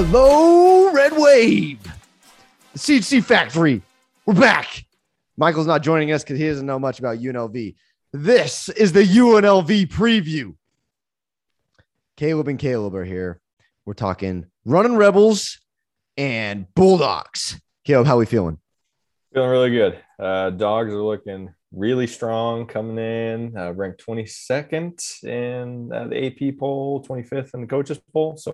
Hello, Red Wave. The CHC Factory. We're back. Michael's not joining us because he doesn't know much about UNLV. This is the UNLV preview. Caleb and Caleb are here. We're talking running Rebels and Bulldogs. Caleb, how are we feeling? Feeling really good. Uh, dogs are looking really strong coming in, uh, ranked 22nd in uh, the AP poll, 25th in the coaches poll. So,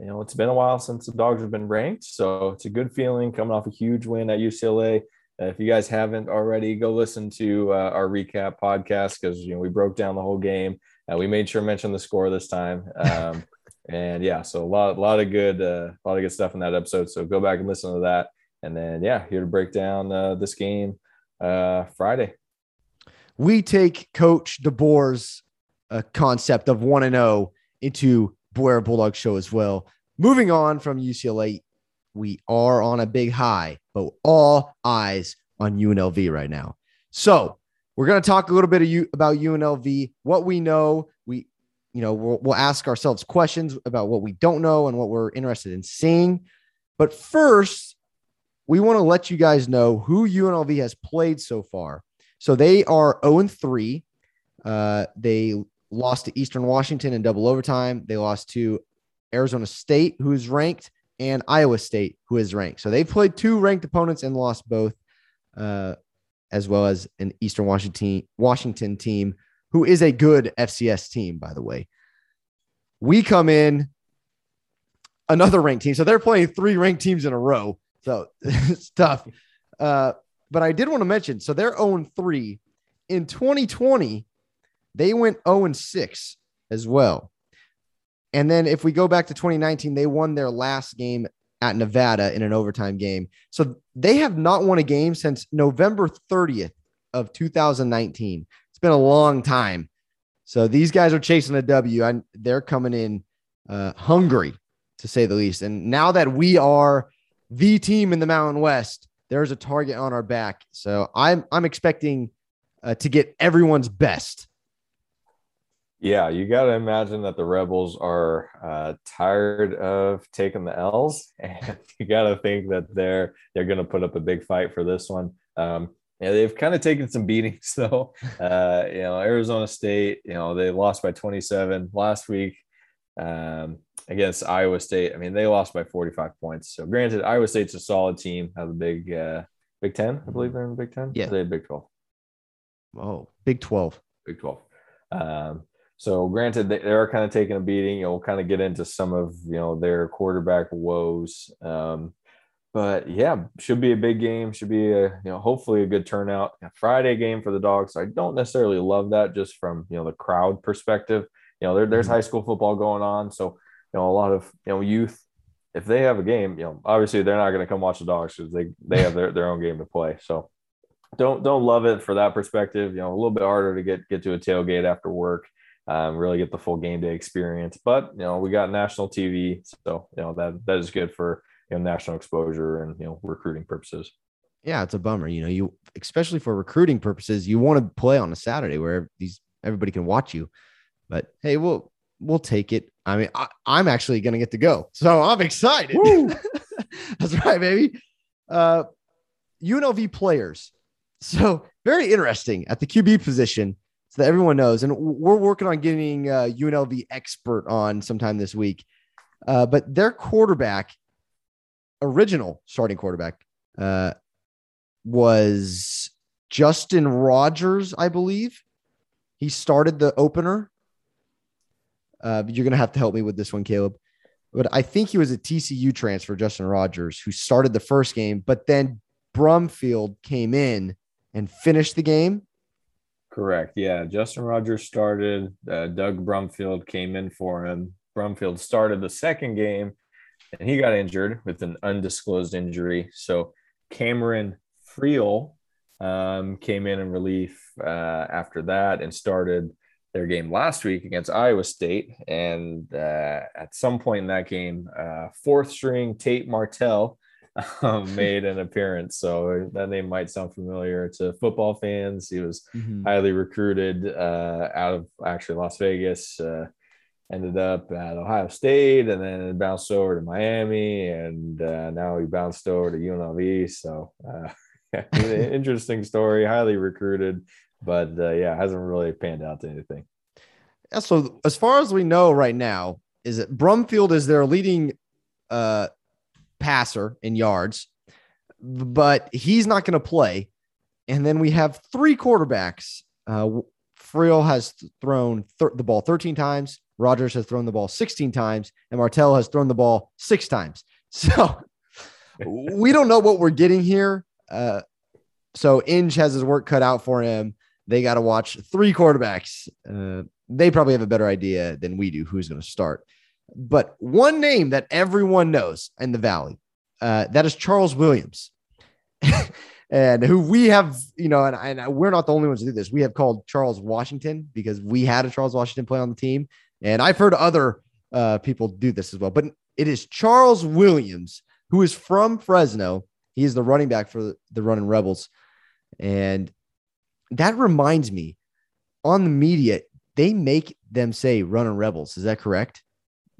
you know, it's been a while since the dogs have been ranked. So it's a good feeling coming off a huge win at UCLA. Uh, if you guys haven't already, go listen to uh, our recap podcast because, you know, we broke down the whole game. Uh, we made sure to mention the score this time. Um, and yeah, so a lot, a lot of good, uh, a lot of good stuff in that episode. So go back and listen to that. And then, yeah, here to break down uh, this game uh, Friday. We take Coach DeBoer's uh, concept of 1 and 0 into Boyer Bulldog show as well. Moving on from UCLA, we are on a big high, but all eyes on UNLV right now. So we're going to talk a little bit you about UNLV, what we know. We, you know, we'll, we'll ask ourselves questions about what we don't know and what we're interested in seeing. But first, we want to let you guys know who UNLV has played so far. So they are 0 3. Uh, they lost to Eastern Washington in double overtime. They lost to Arizona State, who is ranked, and Iowa State, who is ranked. So they've played two ranked opponents and lost both, uh, as well as an Eastern Washington Washington team, who is a good FCS team, by the way. We come in another ranked team. So they're playing three ranked teams in a row. So it's tough. Uh, but I did want to mention so they're 0 3. In 2020, they went 0 and 6 as well. And then if we go back to 2019, they won their last game at Nevada in an overtime game. So they have not won a game since November 30th of 2019. It's been a long time. So these guys are chasing a W. and they're coming in uh, hungry, to say the least. And now that we are the team in the Mountain West, there's a target on our back. So I'm I'm expecting uh, to get everyone's best. Yeah, you got to imagine that the Rebels are uh, tired of taking the L's, and you got to think that they're they're going to put up a big fight for this one. Um, yeah, they've kind of taken some beatings though. Uh, you know, Arizona State, you know, they lost by 27 last week. Um, against Iowa State. I mean, they lost by 45 points. So granted, Iowa State's a solid team. Have a big uh, Big Ten, I believe they're in the Big Ten. Yeah, they Big 12. Oh, Big 12. Big 12. Um, so granted, they, are kind of taking a beating. You know, we'll kind of get into some of you know their quarterback woes. Um, but yeah, should be a big game. Should be a you know hopefully a good turnout. A Friday game for the dogs. I don't necessarily love that just from you know the crowd perspective. You know, there, there's mm-hmm. high school football going on, so you know a lot of you know youth if they have a game you know obviously they're not going to come watch the dogs because they they have their, their own game to play so don't don't love it for that perspective you know a little bit harder to get get to a tailgate after work um, really get the full game day experience but you know we got national tv so you know that that is good for you know national exposure and you know recruiting purposes yeah it's a bummer you know you especially for recruiting purposes you want to play on a saturday where these everybody can watch you but hey we'll we'll take it I mean, I, am actually going to get to go. So I'm excited. That's right, baby. Uh, UNLV players. So very interesting at the QB position so that everyone knows. And we're working on getting uh, UNLV expert on sometime this week. Uh, but their quarterback, original starting quarterback, uh, was Justin Rogers, I believe. He started the opener uh, you're going to have to help me with this one, Caleb. But I think he was a TCU transfer, Justin Rogers, who started the first game, but then Brumfield came in and finished the game. Correct. Yeah. Justin Rogers started. Uh, Doug Brumfield came in for him. Brumfield started the second game and he got injured with an undisclosed injury. So Cameron Friel um, came in in relief uh, after that and started their game last week against Iowa State. And uh, at some point in that game, uh, fourth string Tate Martell um, made an appearance. So that name might sound familiar to football fans. He was mm-hmm. highly recruited uh, out of actually Las Vegas. Uh, ended up at Ohio State and then bounced over to Miami, and uh, now he bounced over to UNLV. So, uh, interesting story, highly recruited, but uh, yeah, hasn't really panned out to anything. Yeah, so, as far as we know right now, is that Brumfield is their leading uh, passer in yards, but he's not going to play. And then we have three quarterbacks. Uh, Friel has thrown th- the ball 13 times. Rogers has thrown the ball 16 times, and Martell has thrown the ball six times. So we don't know what we're getting here. Uh, so Inge has his work cut out for him. They got to watch three quarterbacks. Uh, they probably have a better idea than we do who's going to start. But one name that everyone knows in the Valley, uh, that is Charles Williams. and who we have, you know, and, and we're not the only ones to do this. We have called Charles Washington because we had a Charles Washington play on the team. And I've heard other uh, people do this as well, but it is Charles Williams, who is from Fresno. He is the running back for the running Rebels. And that reminds me on the media, they make them say running Rebels. Is that correct?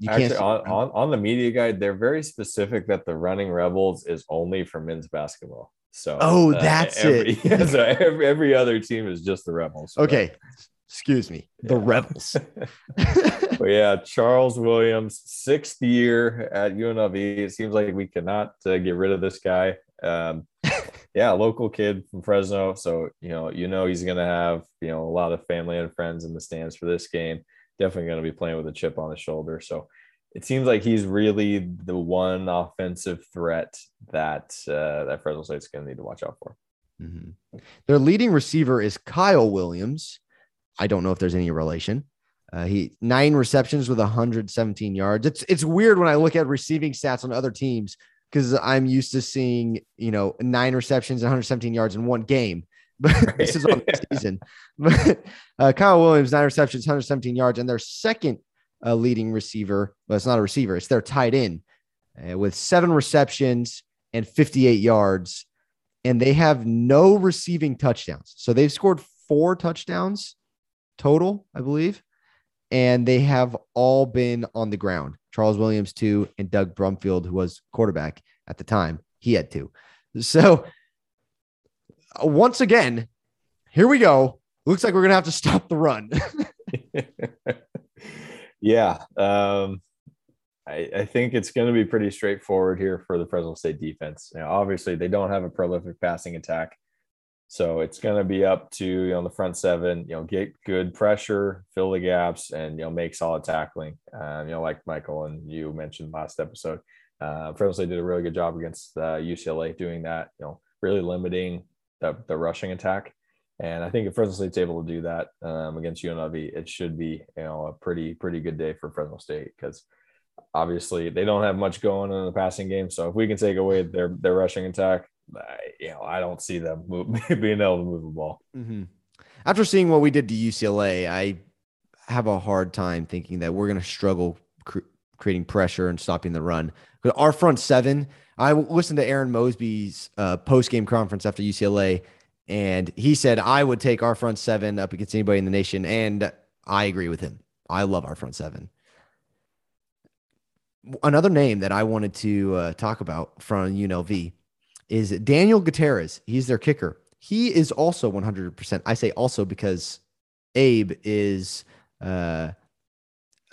You Actually, can't on, on, on the media guide, they're very specific that the running Rebels is only for men's basketball. So oh, uh, that's every, it. Yeah, so every, every other team is just the Rebels. Okay, excuse me, the yeah. Rebels. but yeah, Charles Williams, sixth year at UNLV. It seems like we cannot uh, get rid of this guy. Um, yeah, local kid from Fresno. So you know, you know he's gonna have you know a lot of family and friends in the stands for this game. Definitely gonna be playing with a chip on his shoulder. So it seems like he's really the one offensive threat that uh, that Fresno State's going to need to watch out for. Mm-hmm. Their leading receiver is Kyle Williams. I don't know if there's any relation. Uh, he nine receptions with 117 yards. It's it's weird when I look at receiving stats on other teams because I'm used to seeing you know nine receptions and 117 yards in one game. But this is on the season. But uh, Kyle Williams nine receptions, 117 yards, and their second a leading receiver. But it's not a receiver, it's their tight end uh, with seven receptions and 58 yards. And they have no receiving touchdowns. So they've scored four touchdowns total, I believe. And they have all been on the ground. Charles Williams, two, and Doug Brumfield, who was quarterback at the time, he had two. So uh, once again, here we go. Looks like we're to have to stop the run. Yeah. Um, I, I, think it's going to be pretty straightforward here for the Fresno State defense. Now, obviously, they don't have a prolific passing attack. So it's going to be up to you know the front seven, you know, get good pressure, fill the gaps, and you know make solid tackling. Um, you know, like Michael and you mentioned last episode, uh, Fresno State did a really good job against uh, UCLA doing that. You know, really limiting the, the rushing attack. And I think if Fresno State's able to do that um, against UNLV, it should be you know a pretty pretty good day for Fresno State because obviously they don't have much going in the passing game. So if we can take away their their rushing attack, I, you know I don't see them move, being able to move the ball. Mm-hmm. After seeing what we did to UCLA, I have a hard time thinking that we're going to struggle cr- creating pressure and stopping the run. But our front seven, I listened to Aaron Mosby's uh, post game conference after UCLA, and he said, I would take our front seven up against anybody in the nation. And I agree with him. I love our front seven. Another name that I wanted to uh, talk about from UNLV is Daniel Gutierrez. He's their kicker. He is also 100%. I say also because Abe is uh,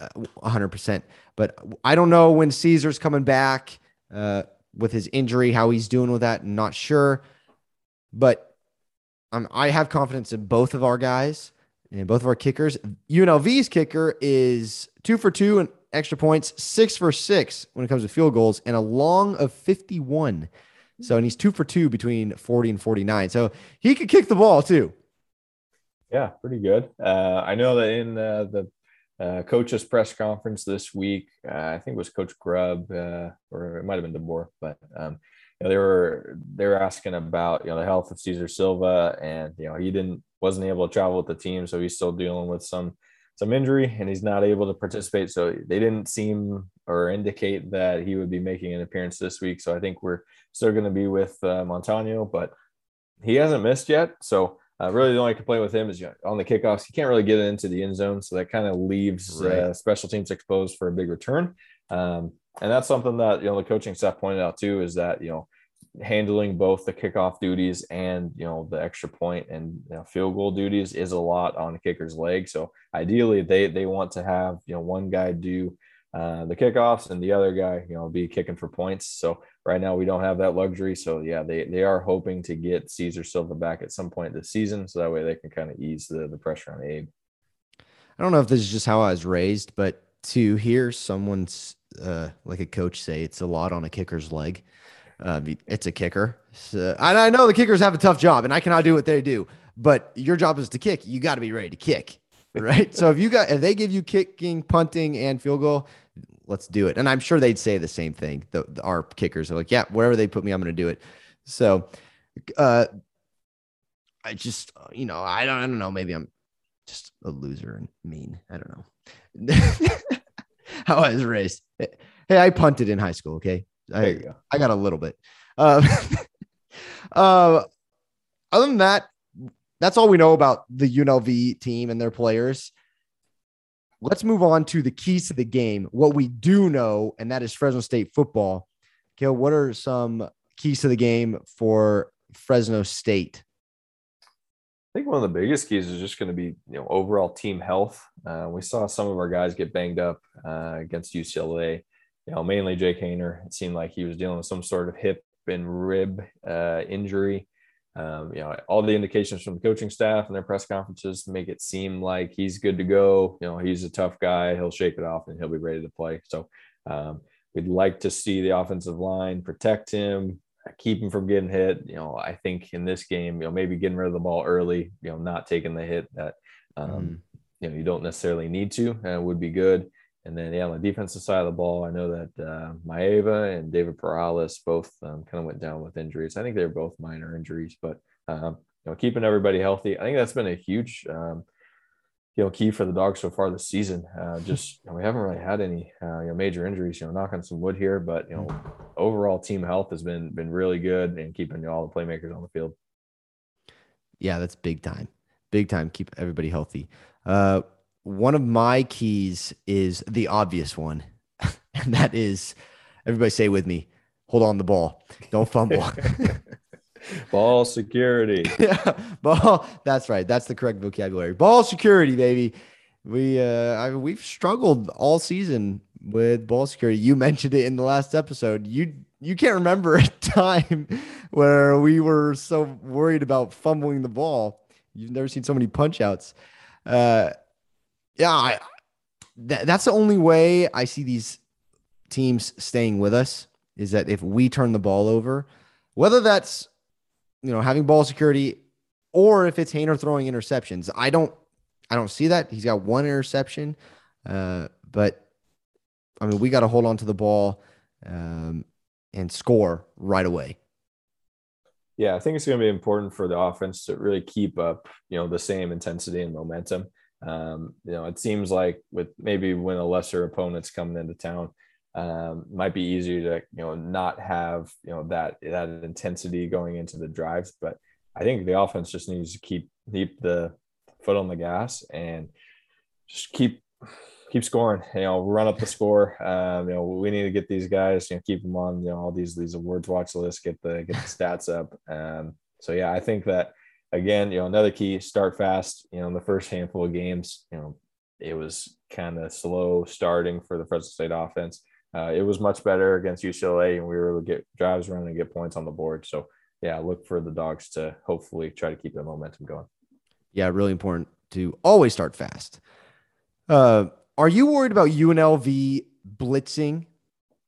100%. But I don't know when Cesar's coming back uh, with his injury, how he's doing with that. Not sure. But um, I have confidence in both of our guys and both of our kickers. UNLV's kicker is two for two and extra points, six for six when it comes to field goals, and a long of 51. So, and he's two for two between 40 and 49. So he could kick the ball too. Yeah, pretty good. Uh, I know that in uh, the uh, coaches press conference this week, uh, I think it was Coach Grubb, uh, or it might have been DeBoer, but um, you know, they were they were asking about you know the health of Cesar Silva, and you know he didn't wasn't able to travel with the team, so he's still dealing with some some injury, and he's not able to participate. So they didn't seem or indicate that he would be making an appearance this week. So I think we're still going to be with uh, Montano, but he hasn't missed yet. So Uh, really, the only complaint with him is you know, on the kickoffs, he can't really get into the end zone. So that kind of leaves right. uh, special teams exposed for a big return. Um, and that's something that, you know, the coaching staff pointed out too is that, you know, handling both the kickoff duties and you know the extra point and you know, field goal duties is a lot on the kicker's leg. So ideally, they they want to have you know one guy do uh, the kickoffs and the other guy you know be kicking for points. So right now we don't have that luxury. So yeah, they they are hoping to get Cesar Silva back at some point this season, so that way they can kind of ease the the pressure on Abe. I don't know if this is just how I was raised, but to hear someone's uh, like a coach say it's a lot on a kicker's leg uh, it's a kicker. So, and I know the kickers have a tough job, and I cannot do what they do. But your job is to kick. You got to be ready to kick, right? so if you got if they give you kicking, punting, and field goal, let's do it. And I'm sure they'd say the same thing. The, the our kickers are like, yeah, wherever they put me, I'm going to do it. So, uh, I just you know I don't I don't know. Maybe I'm just a loser and mean. I don't know how I was raised. Hey, I punted in high school. Okay, I, go. I got a little bit. Uh, uh, other than that, that's all we know about the UNLV team and their players. Let's move on to the keys to the game. What we do know, and that is Fresno State football. Gail, what are some keys to the game for Fresno State? I think one of the biggest keys is just going to be you know overall team health. Uh, we saw some of our guys get banged up uh, against UCLA you know, mainly Jake Haener. It seemed like he was dealing with some sort of hip and rib uh, injury. Um, you know, all the indications from the coaching staff and their press conferences make it seem like he's good to go. You know, he's a tough guy. He'll shake it off and he'll be ready to play. So um, we'd like to see the offensive line protect him, keep him from getting hit. You know, I think in this game, you know, maybe getting rid of the ball early, you know, not taking the hit that, um, mm. you know, you don't necessarily need to uh, would be good. And then, yeah, on the defensive side of the ball, I know that uh, Maeva and David Perales both um, kind of went down with injuries. I think they're both minor injuries, but um, you know, keeping everybody healthy, I think that's been a huge, um, you know, key for the dogs so far this season. Uh, just you know, we haven't really had any uh, you know major injuries. You know, knock on some wood here, but you know, overall team health has been been really good and keeping all the playmakers on the field. Yeah, that's big time. Big time. Keep everybody healthy. Uh, one of my keys is the obvious one, and that is everybody say with me, hold on the ball, don't fumble. ball security. yeah, ball. That's right. That's the correct vocabulary. Ball security, baby. We uh, I, we've struggled all season with ball security. You mentioned it in the last episode. You you can't remember a time where we were so worried about fumbling the ball. You've never seen so many punch outs. Uh, yeah, I, th- that's the only way I see these teams staying with us is that if we turn the ball over, whether that's you know having ball security or if it's Haener throwing interceptions, I don't I don't see that. He's got one interception, uh, but I mean we got to hold on to the ball um, and score right away. Yeah, I think it's going to be important for the offense to really keep up, you know, the same intensity and momentum. Um, you know, it seems like with maybe when a lesser opponent's coming into town, um, might be easier to you know not have you know that that intensity going into the drives. But I think the offense just needs to keep keep the foot on the gas and just keep keep scoring. You know, run up the score. Um, you know, we need to get these guys. You know, keep them on. You know, all these these awards watch lists. Get the get the stats up. Um, so yeah, I think that again, you know, another key, start fast. You know, in the first handful of games, you know, it was kind of slow starting for the Fresno State offense. Uh, it was much better against UCLA, and we were able to get drives running and get points on the board. So, yeah, look for the dogs to hopefully try to keep the momentum going. Yeah, really important to always start fast. Uh, are you worried about UNLV blitzing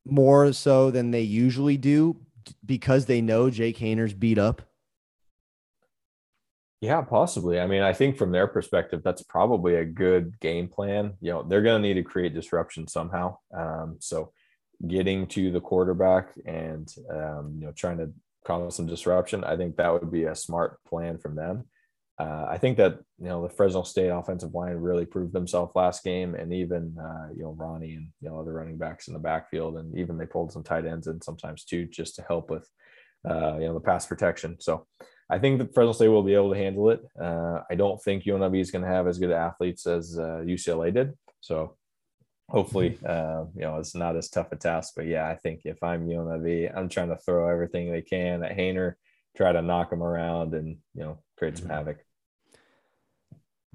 more so than they usually do because they know Jake Haener's beat up? Yeah, possibly. I mean, I think from their perspective, that's probably a good game plan. You know, they're going to need to create disruption somehow. Um, so, getting to the quarterback and um, you know trying to cause some disruption, I think that would be a smart plan from them. Uh, I think that you know the Fresno State offensive line really proved themselves last game, and even uh, you know Ronnie and you know other running backs in the backfield, and even they pulled some tight ends in sometimes too, just to help with uh, you know the pass protection. So I think that Fresno State will be able to handle it. Uh, I don't think UNLV is going to have as good athletes as uh, UCLA did. So hopefully, uh, you know, it's not as tough a task. But yeah, I think if I'm UNLV, I'm trying to throw everything they can at Haener, try to knock them around and, you know, create some mm-hmm. havoc.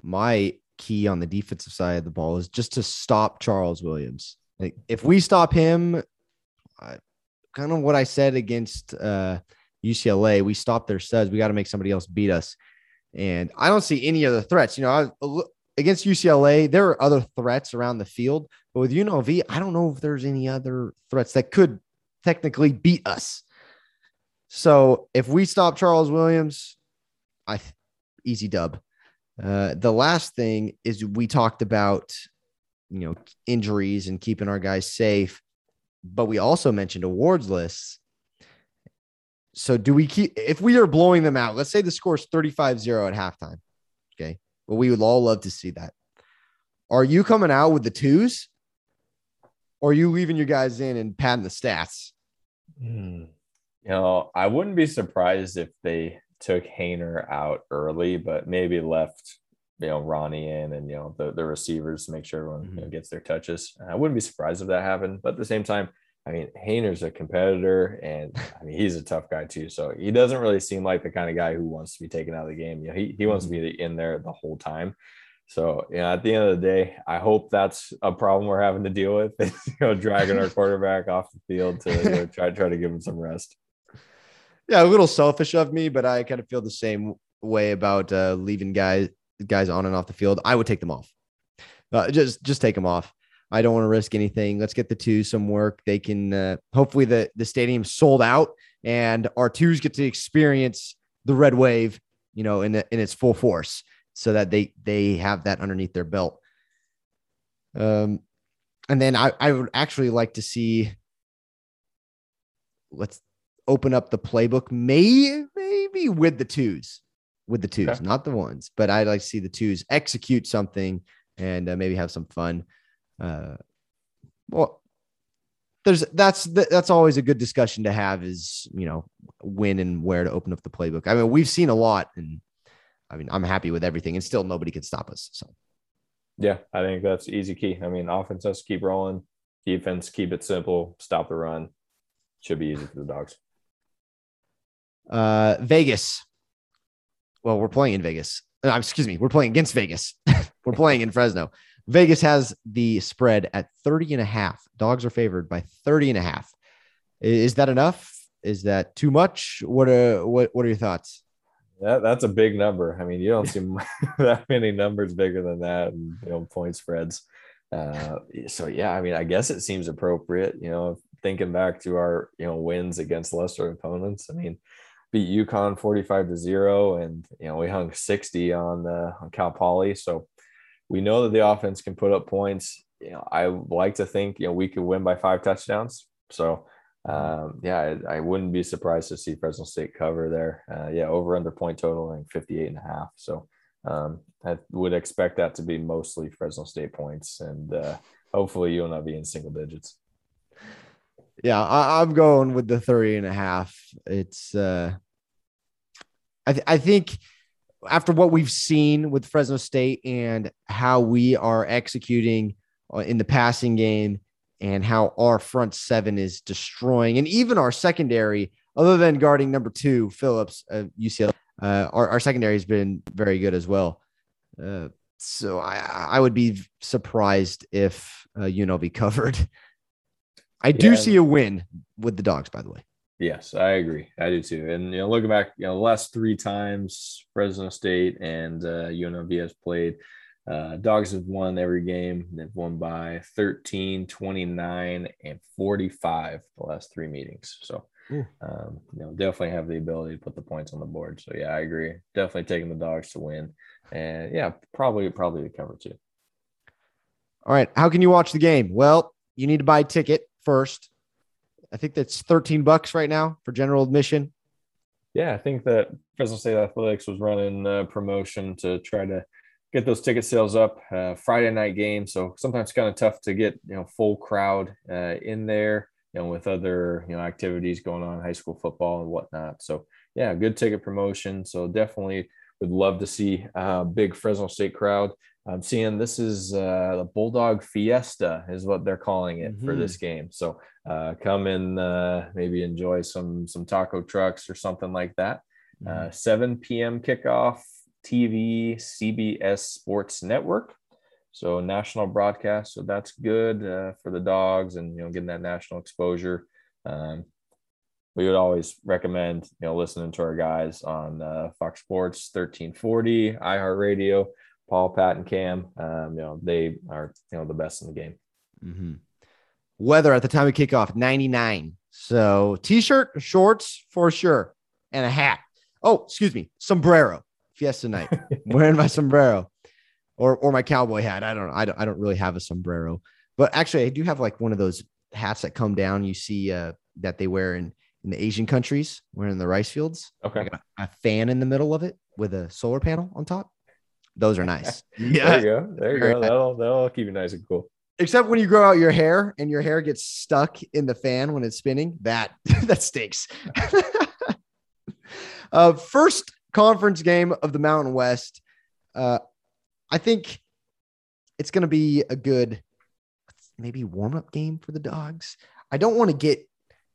My key on the defensive side of the ball is just to stop Charles Williams. Like if we stop him, I, kind of what I said against uh, UCLA. We stopped their studs. We got to make somebody else beat us. And I don't see any other threats. You know, I, against UCLA, there are other threats around the field, but with UNLV, I don't know if there's any other threats that could technically beat us. So if we stop Charles Williams, I easy dub. Uh, the last thing is we talked about, you know, injuries and keeping our guys safe, but we also mentioned awards lists. So do we keep if we are blowing them out? Let's say the score is 35-0 at halftime. Okay. Well, we would all love to see that. Are you coming out with the twos? Or are you leaving your guys in and padding the stats? Hmm. You know, I wouldn't be surprised if they took Haener out early, but maybe left you know Ronnie in and you know the, the receivers to make sure everyone mm-hmm. you know, mm-hmm. gets their touches. I wouldn't be surprised if that happened, but at the same time, I mean Haener's a competitor and I mean he's a tough guy too. So he doesn't really seem like the kind of guy who wants to be taken out of the game. You know, he, he wants to mm-hmm. be in there the whole time. So you know, at the end of the day, I hope that's a problem we're having to deal with. you know, dragging our quarterback off the field to you know, try try to give him some rest yeah, a little selfish of me, but I kind of feel the same way about uh, leaving guys guys on and off the field. I would take them off. Uh, just just take them off. I don't want to risk anything. Let's get the two some work. They can uh, hopefully the the stadium sold out and our twos get to experience the red wave, you know, in the, in its full force, so that they they have that underneath their belt. Um, and then I I would actually like to see. Let's open up the playbook, maybe maybe with the twos, with the twos, okay. not the ones, but I'd like to see the twos execute something and uh, maybe have some fun. Uh, well, there's that's that's always a good discussion to have is you know when and where to open up the playbook. I mean, we've seen a lot, and I mean, I'm happy with everything, and still nobody can stop us. So, yeah, I think that's easy key. I mean, offense has to keep rolling, defense keep it simple, stop the run. Should be easy for the dogs. Uh, Vegas. Well, we're playing in Vegas. Uh, excuse me, we're playing against Vegas. we're playing in Fresno. Vegas has the spread at 30 and a half. Dogs are favored by 30 and a half. Is that enough? Is that too much? What are what what are your thoughts? That, that's a big number. I mean, you don't see that many numbers bigger than that, and you know, point spreads. Uh, so yeah, I mean, I guess it seems appropriate. You know, thinking back to our you know wins against lesser opponents. I mean, beat UConn 45 to 0 and you know we hung 60 on the on Cal Poly so we know that the offense can put up points. You know I like to think you know we could win by five touchdowns. So um, yeah I, I, wouldn't be surprised to see Fresno State cover there. Uh, yeah over under point total and 58 and a half. So um, I would expect that to be mostly Fresno State points and uh, hopefully you'll not be in single digits. Yeah, I, am going with the 30 and a half. It's, uh, I, th- I think after what we've seen with Fresno State and how we are executing uh, in the passing game and how our front seven is destroying, and even our secondary, other than guarding number two, Phillips, uh, UCLA, uh, our, our secondary has been very good as well. Uh, so I, I would be surprised if uh, UNLV covered. I do yeah. see a win with the dogs, by the way. Yes, I agree. I do too. And you know, looking back, you know, the last three times Fresno State and uh, UNLV has played, uh, dogs have won every game. They've won by 13, 29, and 45 the last three meetings. So, um, you know, definitely have the ability to put the points on the board. So, yeah, I agree. Definitely taking the dogs to win. And yeah, probably, probably the cover too. All right. How can you watch the game? Well, you need to buy a ticket first. I think that's 13 bucks right now for general admission. Yeah, I think that Fresno State Athletics was running a promotion to try to get those ticket sales up. Uh, Friday night game, so sometimes kind of tough to get you know full crowd uh, in there. you know, with other, you know, activities going on, high school football and whatnot. So yeah, good ticket promotion. So definitely would love to see a big Fresno State crowd. I'm seeing this is uh, the Bulldog Fiesta is what they're calling it mm-hmm. for this game. So uh, come and uh, maybe enjoy some some taco trucks or something like that. Mm-hmm. Uh, 7 p.m. kickoff, TV, CBS Sports Network. So national broadcast. So that's good uh, for the dogs and you know getting that national exposure. Um, we would always recommend you know listening to our guys on uh, Fox Sports 1340, iHeartRadio, Paul, Pat, and Cam. Um, you know they are you know the best in the game. Mm-hmm. Weather at the time of kickoff 99. So t-shirt, shorts for sure, and a hat. Oh, excuse me, sombrero. Fiesta night. wearing my sombrero or or my cowboy hat. I don't know. I don't I don't really have a sombrero, but actually I do have like one of those hats that come down. You see uh, that they wear in in the Asian countries, wearing the rice fields. Okay, like a, a, fan in the middle of it with a solar panel on top. Those are nice. yeah, there you go. There you go. That'll that'll keep you nice and cool. Except when you grow out your hair and your hair gets stuck in the fan when it's spinning, that that stinks. uh, first conference game of the Mountain West. Uh, I think it's going to be a good, maybe warm up game for the dogs. I don't want to get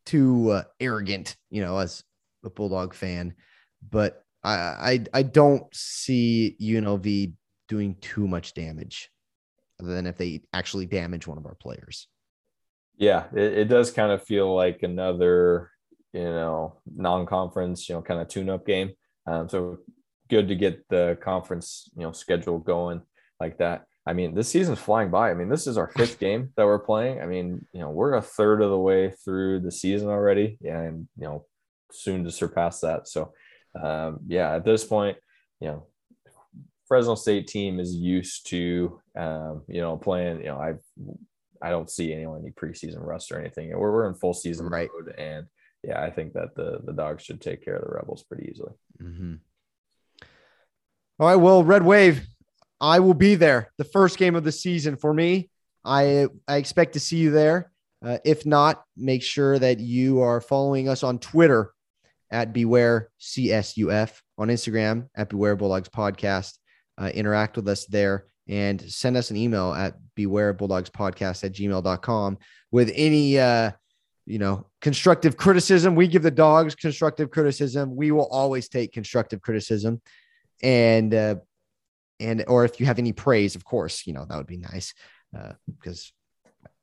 too uh, arrogant, you know, as a Bulldog fan, but I, I, I don't see UNLV doing too much damage other than if they actually damage one of our players. Yeah, it, it does kind of feel like another, you know, non conference, you know, kind of tune up game. Um, so good to get the conference, you know, schedule going like that. I mean, this season's flying by. I mean, this is our fifth game that we're playing. I mean, you know, we're a third of the way through the season already, and you know, soon to surpass that. So, um, yeah, at this point, you know, Fresno State team is used to, um, you know, playing. You know, I, I don't see anyone any preseason rust or anything. We're we're in full season right. mode, and yeah, I think that the the dogs should take care of the Rebels pretty easily. Mm-hmm. All right. Well, Red Wave, I will be there. The first game of the season for me. I I expect to see you there. Uh, if not, make sure that you are following us on Twitter at Beware CSUF, on Instagram at Beware Bulldogs Podcast. Uh, interact with us there and send us an email at Beware Bulldogs Podcast at gmail.com with any uh, you know, constructive criticism. We give the dogs constructive criticism. We will always take constructive criticism. And, uh, and, or if you have any praise, of course, you know, that would be nice. Uh, because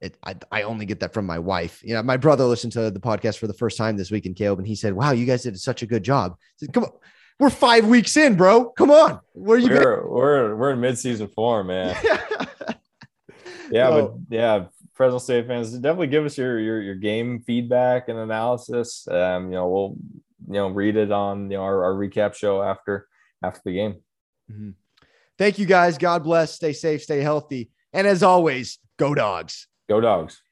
it, I, I only get that from my wife. You know, my brother listened to the podcast for the first time this week in Caleb, and he said, "Wow, you guys did such a good job." Said, Come on, we're five weeks in, bro. Come on, where are you? We're we're, we're in mid-season form, man. yeah, but yeah, Fresno State fans, definitely give us your your, your game feedback and analysis. Um, you know, we'll you know read it on you know our, our recap show after after the game. Mm-hmm. Thank you guys. God bless. Stay safe. Stay healthy. And as always, go dogs. Go dogs.